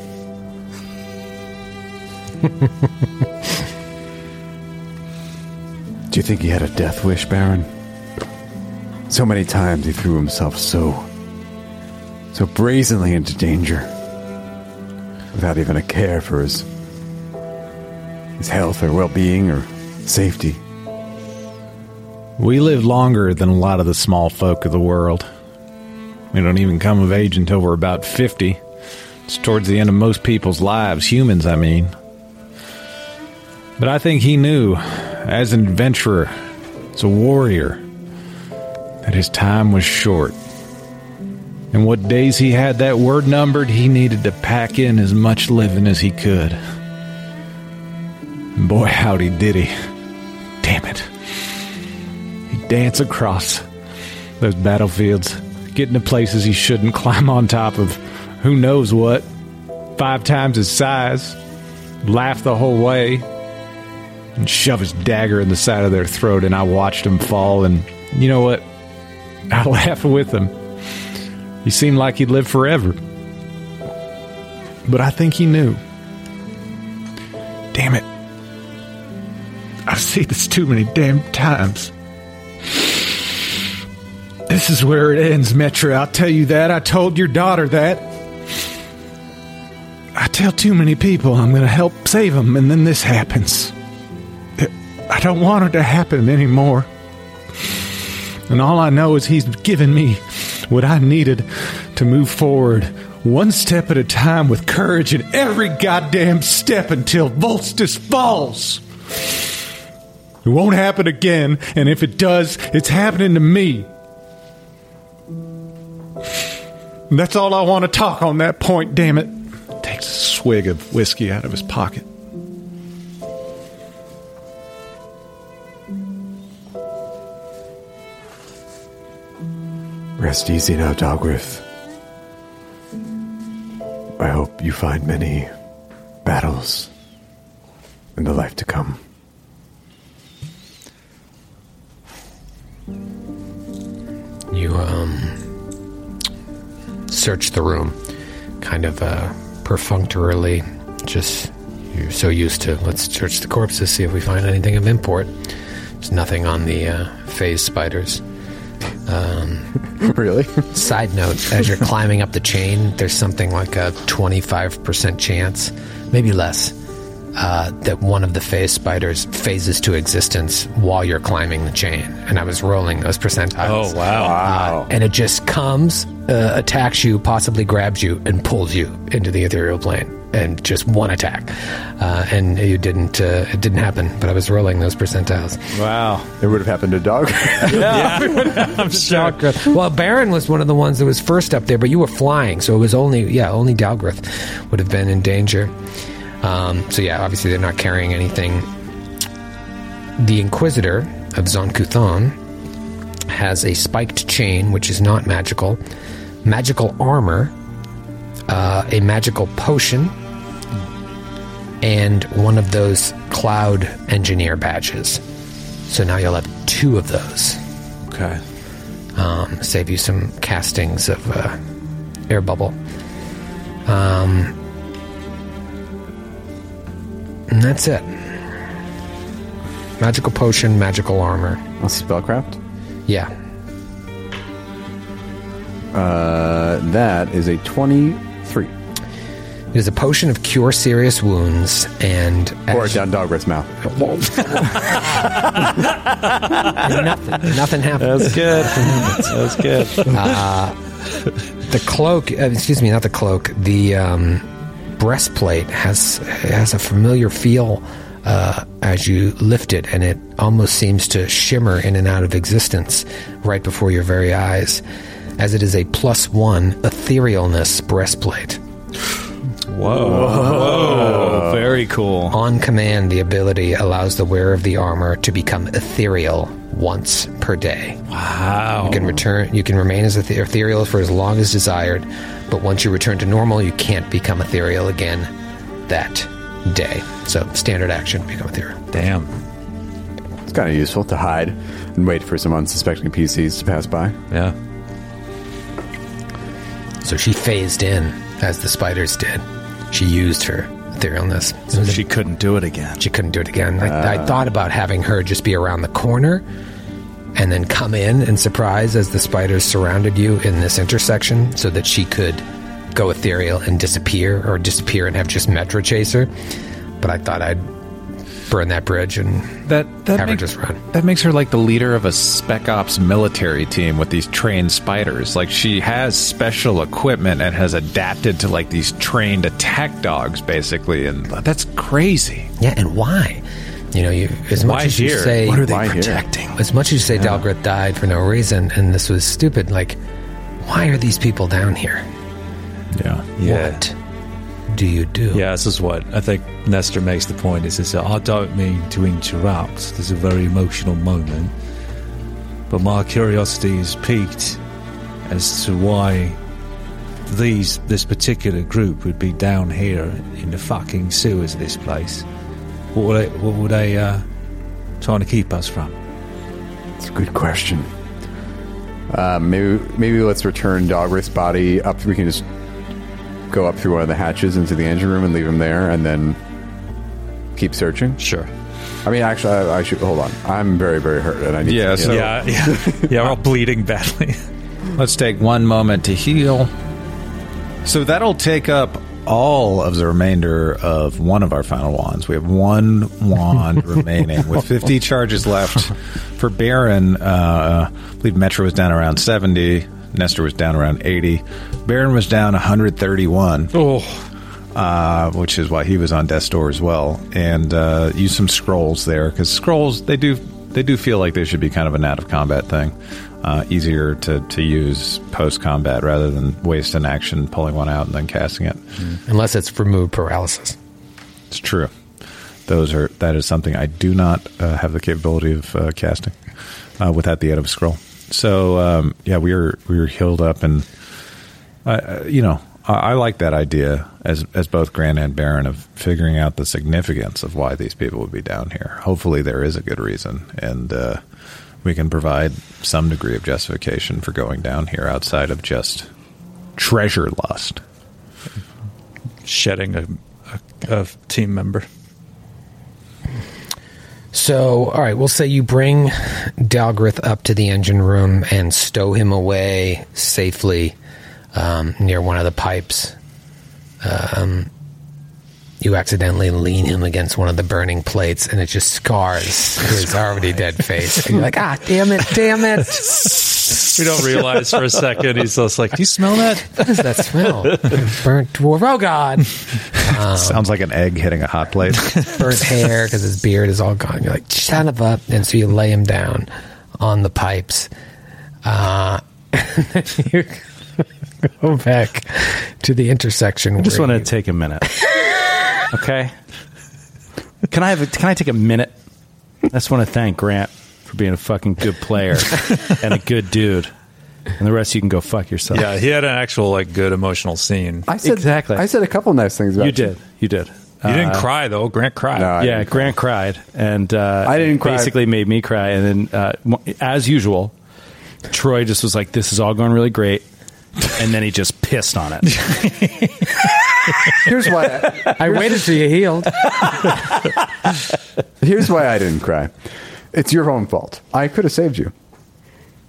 Do you think he had a death wish, Baron? So many times he threw himself so, so brazenly into danger, without even a care for his, his health or well-being or safety. We live longer than a lot of the small folk of the world. We don't even come of age until we're about 50. It's towards the end of most people's lives, humans, I mean. But I think he knew, as an adventurer, as a warrior, that his time was short. And what days he had that word numbered, he needed to pack in as much living as he could. And boy, howdy did he. Damn it. He'd dance across those battlefields, getting to places he shouldn't climb on top of who knows what, five times his size, laugh the whole way, and shove his dagger in the side of their throat. And I watched him fall, and you know what? I laughed with him. He seemed like he'd live forever. But I think he knew. Damn it. I've seen this too many damn times. This is where it ends, Metra. I'll tell you that. I told your daughter that. I tell too many people I'm going to help save them, and then this happens. I don't want it to happen anymore. And all I know is he's given me what I needed to move forward one step at a time with courage in every goddamn step until Volstis falls. It won't happen again, and if it does, it's happening to me. And that's all I want to talk on that point, damn it. Takes a swig of whiskey out of his pocket. Rest easy now, Dalgrith. I hope you find many battles in the life to come. you um, search the room, kind of uh, perfunctorily. Just you're so used to let's search the corpses, see if we find anything of import. There's nothing on the uh, phase spiders. really? Side note: As you're climbing up the chain, there's something like a 25% chance, maybe less, uh, that one of the phase spiders phases to existence while you're climbing the chain. And I was rolling those percentiles. Oh wow! Uh, and it just comes, uh, attacks you, possibly grabs you, and pulls you into the ethereal plane. And just one attack, uh, and you didn't. Uh, it didn't happen. But I was rolling those percentiles. Wow. It would have happened to dog. Yeah, I'm sure. Well, Baron was one of the ones that was first up there, but you were flying, so it was only yeah, only Dalgrith would have been in danger. Um, so yeah, obviously they're not carrying anything. The Inquisitor of Zon-Kuthon has a spiked chain, which is not magical, magical armor, uh, a magical potion, and one of those cloud engineer badges. So now you'll have two of those Okay. um, save you some castings of uh, air bubble. Um, and that's it. Magical potion, magical armor. A spellcraft. Yeah. Uh, that is a twenty-three. It is a potion of cure serious wounds and Pour it as- down Dogworth's mouth. nothing, nothing happens. That's good. That's good. the cloak uh, excuse me not the cloak the um, breastplate has has a familiar feel uh, as you lift it and it almost seems to shimmer in and out of existence right before your very eyes as it is a plus one etherealness breastplate Oh, very cool. on command the ability allows the wearer of the armor to become ethereal once per day Wow. You can return. You can remain as ethereal for as long as desired, but once you return to normal, you can't become ethereal again that day. So standard action, become ethereal. Damn. It's kind of useful to hide and wait for some unsuspecting PCs to pass by. Yeah. So she phased in as the spiders did. She used her etherealness. It was a- She couldn't do it again. she couldn't do it again. I, I ah. thought about having her just be around the corner and then come in and surprise as the spiders surrounded you in this intersection so that she could go ethereal and disappear or disappear and have just Metro Chaser. But I thought I'd burn that bridge and That that have her makes, just run. that makes her like the leader of a spec ops military team with these trained spiders. Like she has special equipment and has adapted to like these trained attack dogs, basically, and that's crazy. Yeah, and why? You know, you as much Why as you say What are they Why here? protecting? as much as you say Dalgrith died for no reason and this was stupid, like why are these people down here? Yeah. Yeah. What do you do? Yeah, this is what I think Nestor makes the point is, is that I don't mean to interrupt. This is a very emotional moment. But my curiosity is piqued as to why these this particular group would be down here in the fucking sewers of this place. What were they what were they uh, trying to keep us from? It's a good question. Uh, maybe maybe let's return Dogworth's body up. We can just go up through one of the hatches into the engine room and leave him there, and then keep searching. Sure. I mean, actually, I, I should hold on. I'm very very hurt, and I need. Yeah, to, so- yeah, yeah. yeah, we're all bleeding badly. Let's take one moment to heal. So that'll take up all of the remainder of one of our final wands. We have one wand remaining with 50 charges left. For Baron, uh, I believe Metra was down around 70. Nestor was down around 80. Baron was down 131. oh. uh, which is why he was on death's door as well, and uh, use some scrolls there because scrolls they do they do feel like they should be kind of an out of combat thing, uh, easier to to use post combat rather than waste an action pulling one out and then casting it. Unless it's remove paralysis. It's true. Those are that is something I do not uh, have the capability of uh, casting uh, without the aid of a scroll. So um, yeah, we were we were healed up, and uh, you know I, I like that idea as as both Grant and Baron of figuring out the significance of why these people would be down here. Hopefully, there is a good reason, and uh, we can provide some degree of justification for going down here outside of just treasure lust. Shedding a, a, a team member. So, all right, we'll say you bring Dalgrith up to the engine room and stow him away safely um, near one of the pipes. Um, you accidentally lean him against one of the burning plates, and it just scars his already dead face. And you're like, ah, damn it, damn it! We don't realize for a second. He's just like, "Do you smell that?" What does that smell? Burnt dwarf. Oh God! Sounds like an egg hitting a hot plate. burnt hair because his beard is all gone. You're like, son of a. And so you lay him down on the pipes. Uh, and then you go back to the intersection. I just want to take a minute. Okay. Can I have? A, can I take a minute? I just want to thank Grant for being a fucking good player and a good dude. And the rest you can go fuck yourself. Yeah, he had an actual like good emotional scene. I said Exactly. I said a couple nice things about you did. You did. You didn't Uh, cry though. Grant cried. No, I yeah, didn't Grant cried, and uh, I didn't cry. Basically, made me cry, and then, uh, mo- as usual, Troy just was like, "This is all going really great," and then he just pissed on it. Here's why. I, I waited till you healed. here's why I didn't cry. It's your own fault. I could have saved you.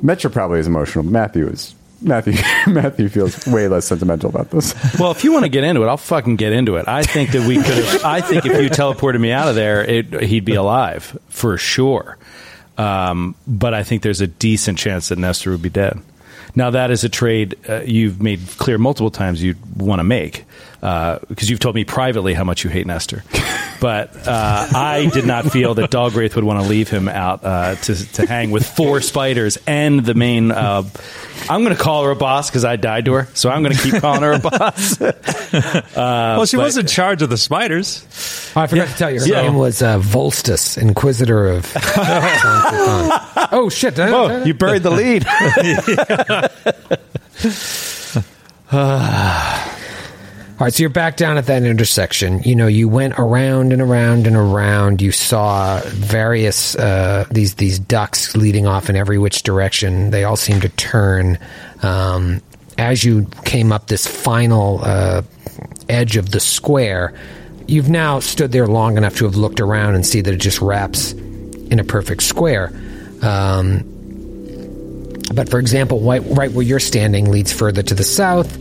Metra probably is emotional. Matthew is. Matthew Matthew feels way less sentimental about this. well, if you want to get into it, I'll fucking get into it. I think that we could have. I think if you teleported me out of there, it, he'd be alive for sure. Um, but I think there's a decent chance that Nestor would be dead. Now that is a trade uh, you've made clear multiple times you want to make because you've told me privately how much you hate Nestor. But uh, I did not feel that Dogwraith would want to leave him out uh, to, to hang with four spiders and the main. Uh, I'm going to call her a boss because I died to her, so I'm going to keep calling her a boss. well, she but- was in charge of the spiders. Oh, I forgot to tell you. Her Yeah. name was uh, Volstus, Inquisitor of. oh shit! Did I- Oh, did you buried the lead. All right, so you're back down at that intersection. You know, you went around and around and around. You saw various uh, these these ducts leading off in every which direction. They all seem to turn. Um, as you came up this final uh, edge of the square, you've now stood there long enough to have looked around and see that it just wraps in a perfect square. Um, but for example, right, right where you're standing leads further to the south,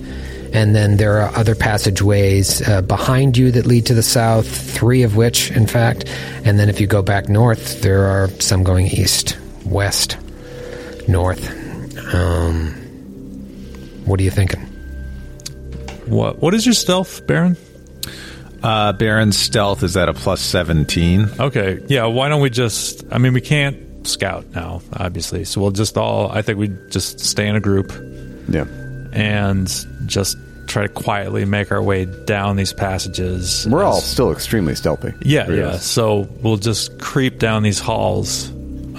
and then there are other passageways uh, behind you that lead to the south, three of which, in fact. And then if you go back north, there are some going east, west, north. Um, what are you thinking? What? What is your stealth, Baron? Uh, Baron's stealth is at a plus 17. Okay, yeah. Why don't we just? I mean, we can't scout now, obviously. So we'll just all. I think we just stay in a group Yeah. And just try to quietly make our way down these passages. We're all still extremely stealthy. Yeah, yeah. us. So we'll just creep down these halls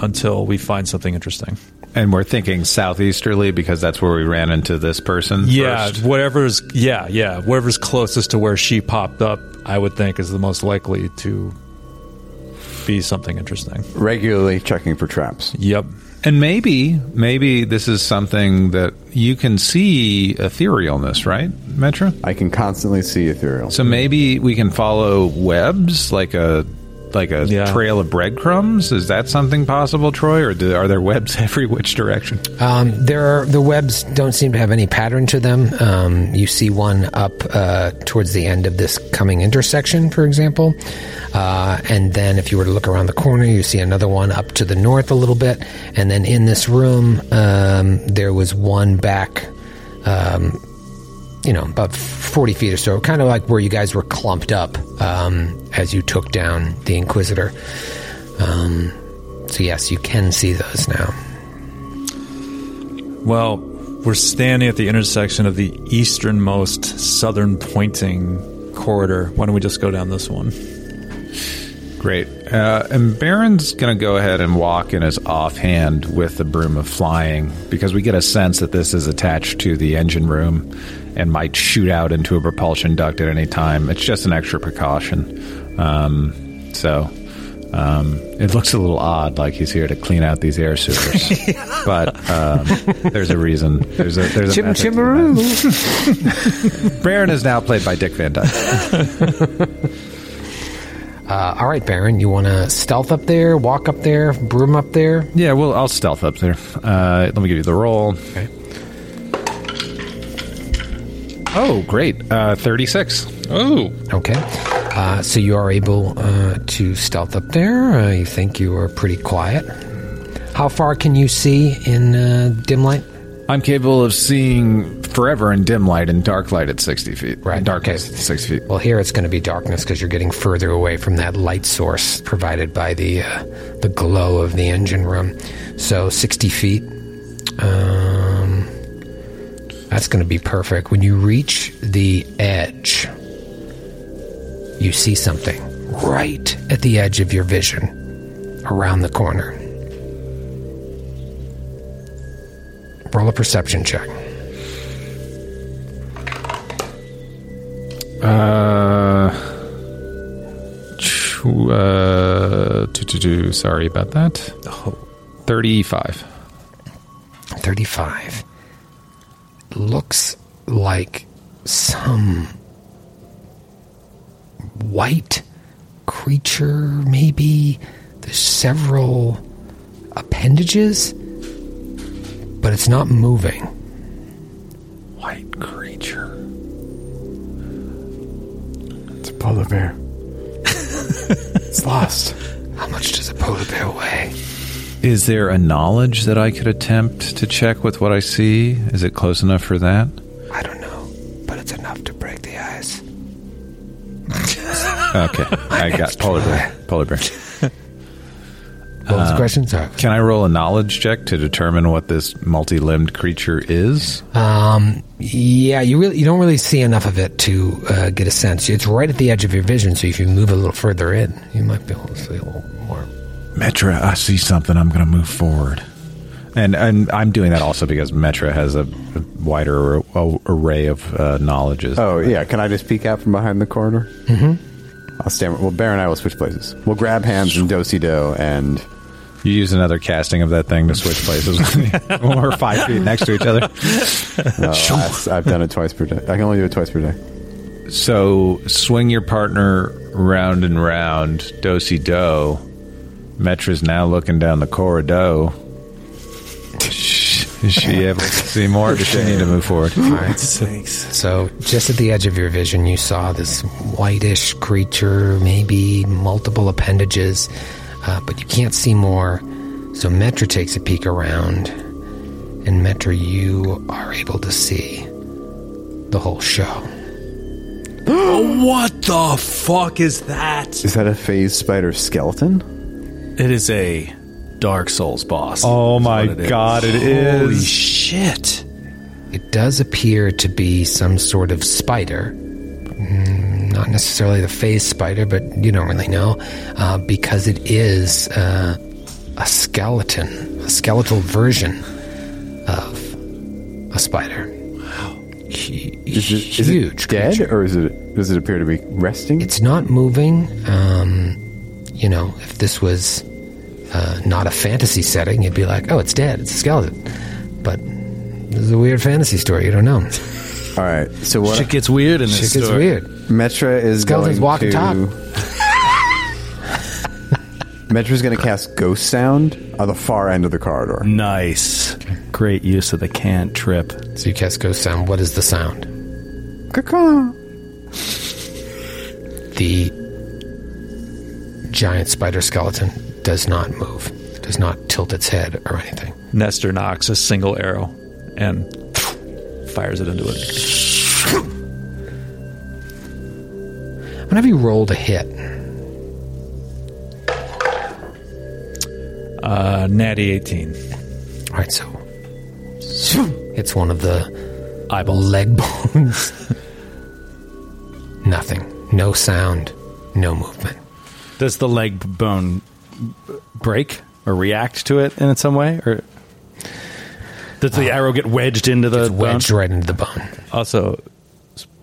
until we find something interesting. And we're thinking southeasterly because that's where we ran into this person. Yeah, first. whatever's yeah, yeah, whatever's closest to where she popped up, I would think is the most likely to be something interesting. Regularly checking for traps. Yep. And maybe, maybe this is something that you can see etherealness, right, Metra? I can constantly see ethereal. So maybe we can follow webs like a like a Yeah. trail of breadcrumbs. Is that something possible, Troy, or do, are there webs every which direction? Um, there are the webs don't seem to have any pattern to them. Um, you see one up uh, towards the end of this coming intersection, for example, uh, and then if you were to look around the corner, you see another one up to the north a little bit, and then in this room um, there was one back. Um, you know, about 40 feet or so, kind of like where you guys were clumped up um, as you took down the Inquisitor. Um, so, yes, you can see those now. Well, we're standing at the intersection of the easternmost southern pointing corridor. Why don't we just go down this one? Great. Uh, and Baron's going to go ahead and walk in his offhand with the broom of flying because we get a sense that this is attached to the engine room and might shoot out into a propulsion duct at any time. It's just an extra precaution. Um, so Um, it looks a little odd, like he's here to clean out these air sewers, but um, there's a reason. There's a there's a Chim method to chimaroo. Baron is now played by Dick Van Dyke. Uh, all right, Baron, you want to stealth up there, walk up there, broom up there? Yeah, well, I'll stealth up there. Uh, let me give you the roll. Okay. Oh, great. Uh, 36. Oh, Okay. Uh, so you are able uh, to stealth up there. Uh, you think you are pretty quiet. How far can you see in uh, dim light? I'm capable of seeing forever in dim light and dark light at 60 feet. Right, darkness okay. 60 feet. Well, here it's going to be darkness because you're getting further away from that light source provided by the uh, the glow of the engine room. So 60 feet. That's going to be perfect. When you reach the edge, you see something right at the edge of your vision, around the corner. Roll a perception check. Uh, uh, two, two, two. Sorry about that. Oh. 35. 35 looks like some white creature maybe there's several appendages but it's not moving White creature. It's a polar bear. it's lost. how much does a polar bear weigh Is there a knowledge that I could attempt to check with what I see? Is it close enough for that? i don't know but it's enough to break the ice Okay, I got polar bear. Polar bear. what was the question sorry Can I roll a knowledge check to determine what this multi-limbed creature is? Um, yeah, you really you don't really see enough of it to uh, get a sense. It's right at the edge of your vision, so if you move a little further in, you might be able to see a little more. Metra, I see something. I'm going to move forward. And and I'm doing that also because Metra has a, a wider array of uh, knowledges. Oh yeah, can I just peek out from behind the corner? Mm-hmm. I'll stand. Well, Bear and I will switch places. We'll grab hands and do do, and You use another casting of that thing to switch places when we're five feet next to each other. no, that's- I've done it twice per day. I can only do it twice per day. So swing your partner round and round, do-si do. Metra's now looking down the corridor. Is she able to see more? or Does she need to move forward? All right. So just at the edge of your vision, you saw this whitish creature, maybe multiple appendages, uh, but you can't see more. So Metra takes a peek around, and Metra, you are able to see the whole show. What the fuck is that? Is that a phase spider skeleton? It is a Dark Souls boss. Oh my what it is. God, it Holy shit. It does appear to be some sort of spider. Mm, Not necessarily the phase spider, but you don't really know uh, because it is uh, a skeleton, a skeletal version of a spider. Wow. Is it, is huge it dead, creature. or is it? Does it appear to be resting? It's not moving. Um, you know, if this was uh, not a fantasy setting, you'd be like, oh, it's dead. It's a skeleton. But this is a weird fantasy story. You don't know. All right. So what? Shit gets weird in this Shit gets story. weird. Metra is Skeletons going walking to. top. Metra's going to cast Ghost Sound on the far end of the corridor. Nice. Great use of the can't trip. So you cast ghost sound. What is the sound? Caw-caw. The giant spider skeleton does not move, does not tilt its head or anything. Nestor nocks a single arrow and fires it into it. Whenever you roll a hit, Uh, natty 18. all right, so it's one of the eyeball leg bones. Nothing. No sound. No movement. Does the leg bone break or react to it in some way, or does the arrow get wedged into the bone? wedged right into the bone. Also,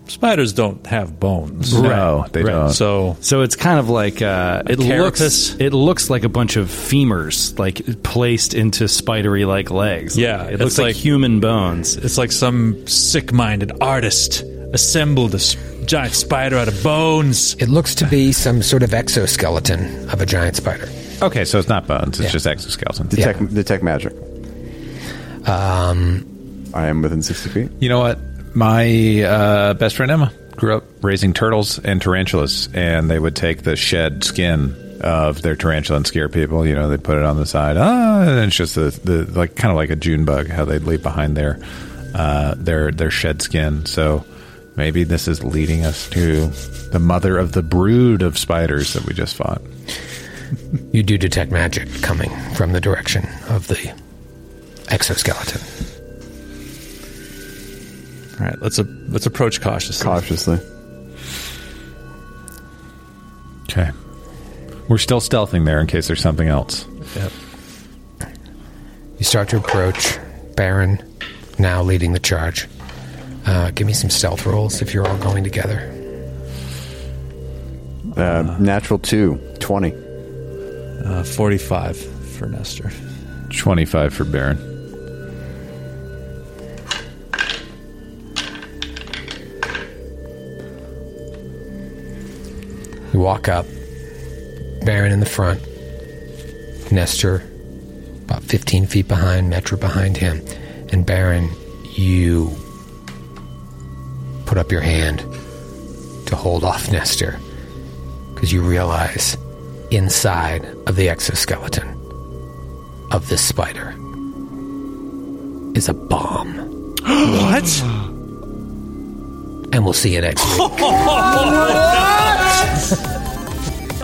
spiders don't have bones. No, they Right. don't. So So it's kind of like uh, it carapace? looks. It looks like a bunch of femurs, like placed into spidery like legs. Yeah, it looks like, like- human bones. it's like some sick-minded artist assembled a s- giant spider out of bones. It looks to be some sort of exoskeleton of a giant spider. okay, so it's not bones; it's Yeah. just exoskeleton. Detect, detect magic. Um, I am within 60 feet. You know what? My uh, best friend Emma grew up raising turtles and tarantulas, and they would take the shed skin of their tarantula and scare people. You know, they'd put it on the side. Ah, and it's just the, the like kind of like a June bug, how they'd leave behind their uh, their their shed skin. So maybe this is leading us to the mother of the brood of spiders that we just fought. you do detect magic coming from the direction of the exoskeleton. All right, let's a, let's approach cautiously. Cautiously. Okay, we're still stealthing there in case there's something else. Yep. You start to approach. Baron, now leading the charge. Uh, give me some stealth rolls if you're all going together. Uh, natural 2, 20. Uh, Forty-five for Nestor. Twenty-five for Baron. You walk up. Baron in the front. Nestor about 15 feet behind, Metra behind him. And Baron, you put up your hand to hold off Nestor because you realize inside of the exoskeleton of this spider is a bomb. What? And we'll see you next week.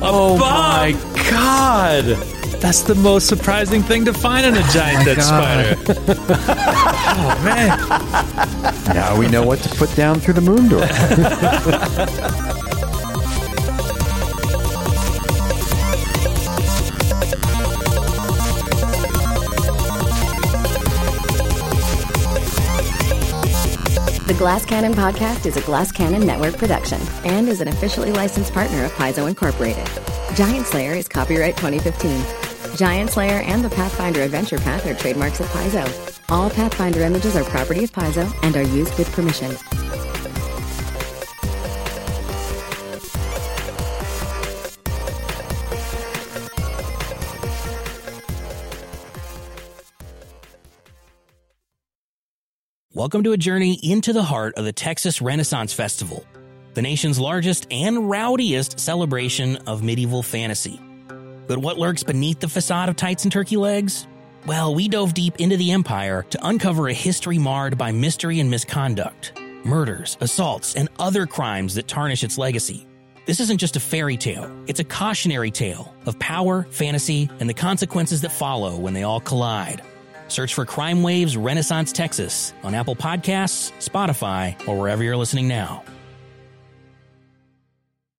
Oh my god! That's the most surprising thing to find in a giant dead spider. oh man! Now we know what to put down through the moon door. The Glass Cannon Podcast is a Glass Cannon Network production and is an officially licensed partner of Paizo Incorporated. Giantslayer is copyright 2015. Giantslayer and the Pathfinder Adventure Path are trademarks of Paizo. All Pathfinder images are property of Paizo and are used with permission. Welcome to a journey into the heart of the Texas Renaissance Festival, the nation's largest and rowdiest celebration of medieval fantasy. But what lurks beneath the facade of tights and turkey legs? Well, we dove deep into the empire to uncover a history marred by mystery and misconduct, murders, assaults, and other crimes that tarnish its legacy. This isn't just a fairy tale, it's a cautionary tale of power, fantasy, and the consequences that follow when they all collide. Search for Crime Waves Renaissance Texas on Apple Podcasts, Spotify, or wherever you're listening now.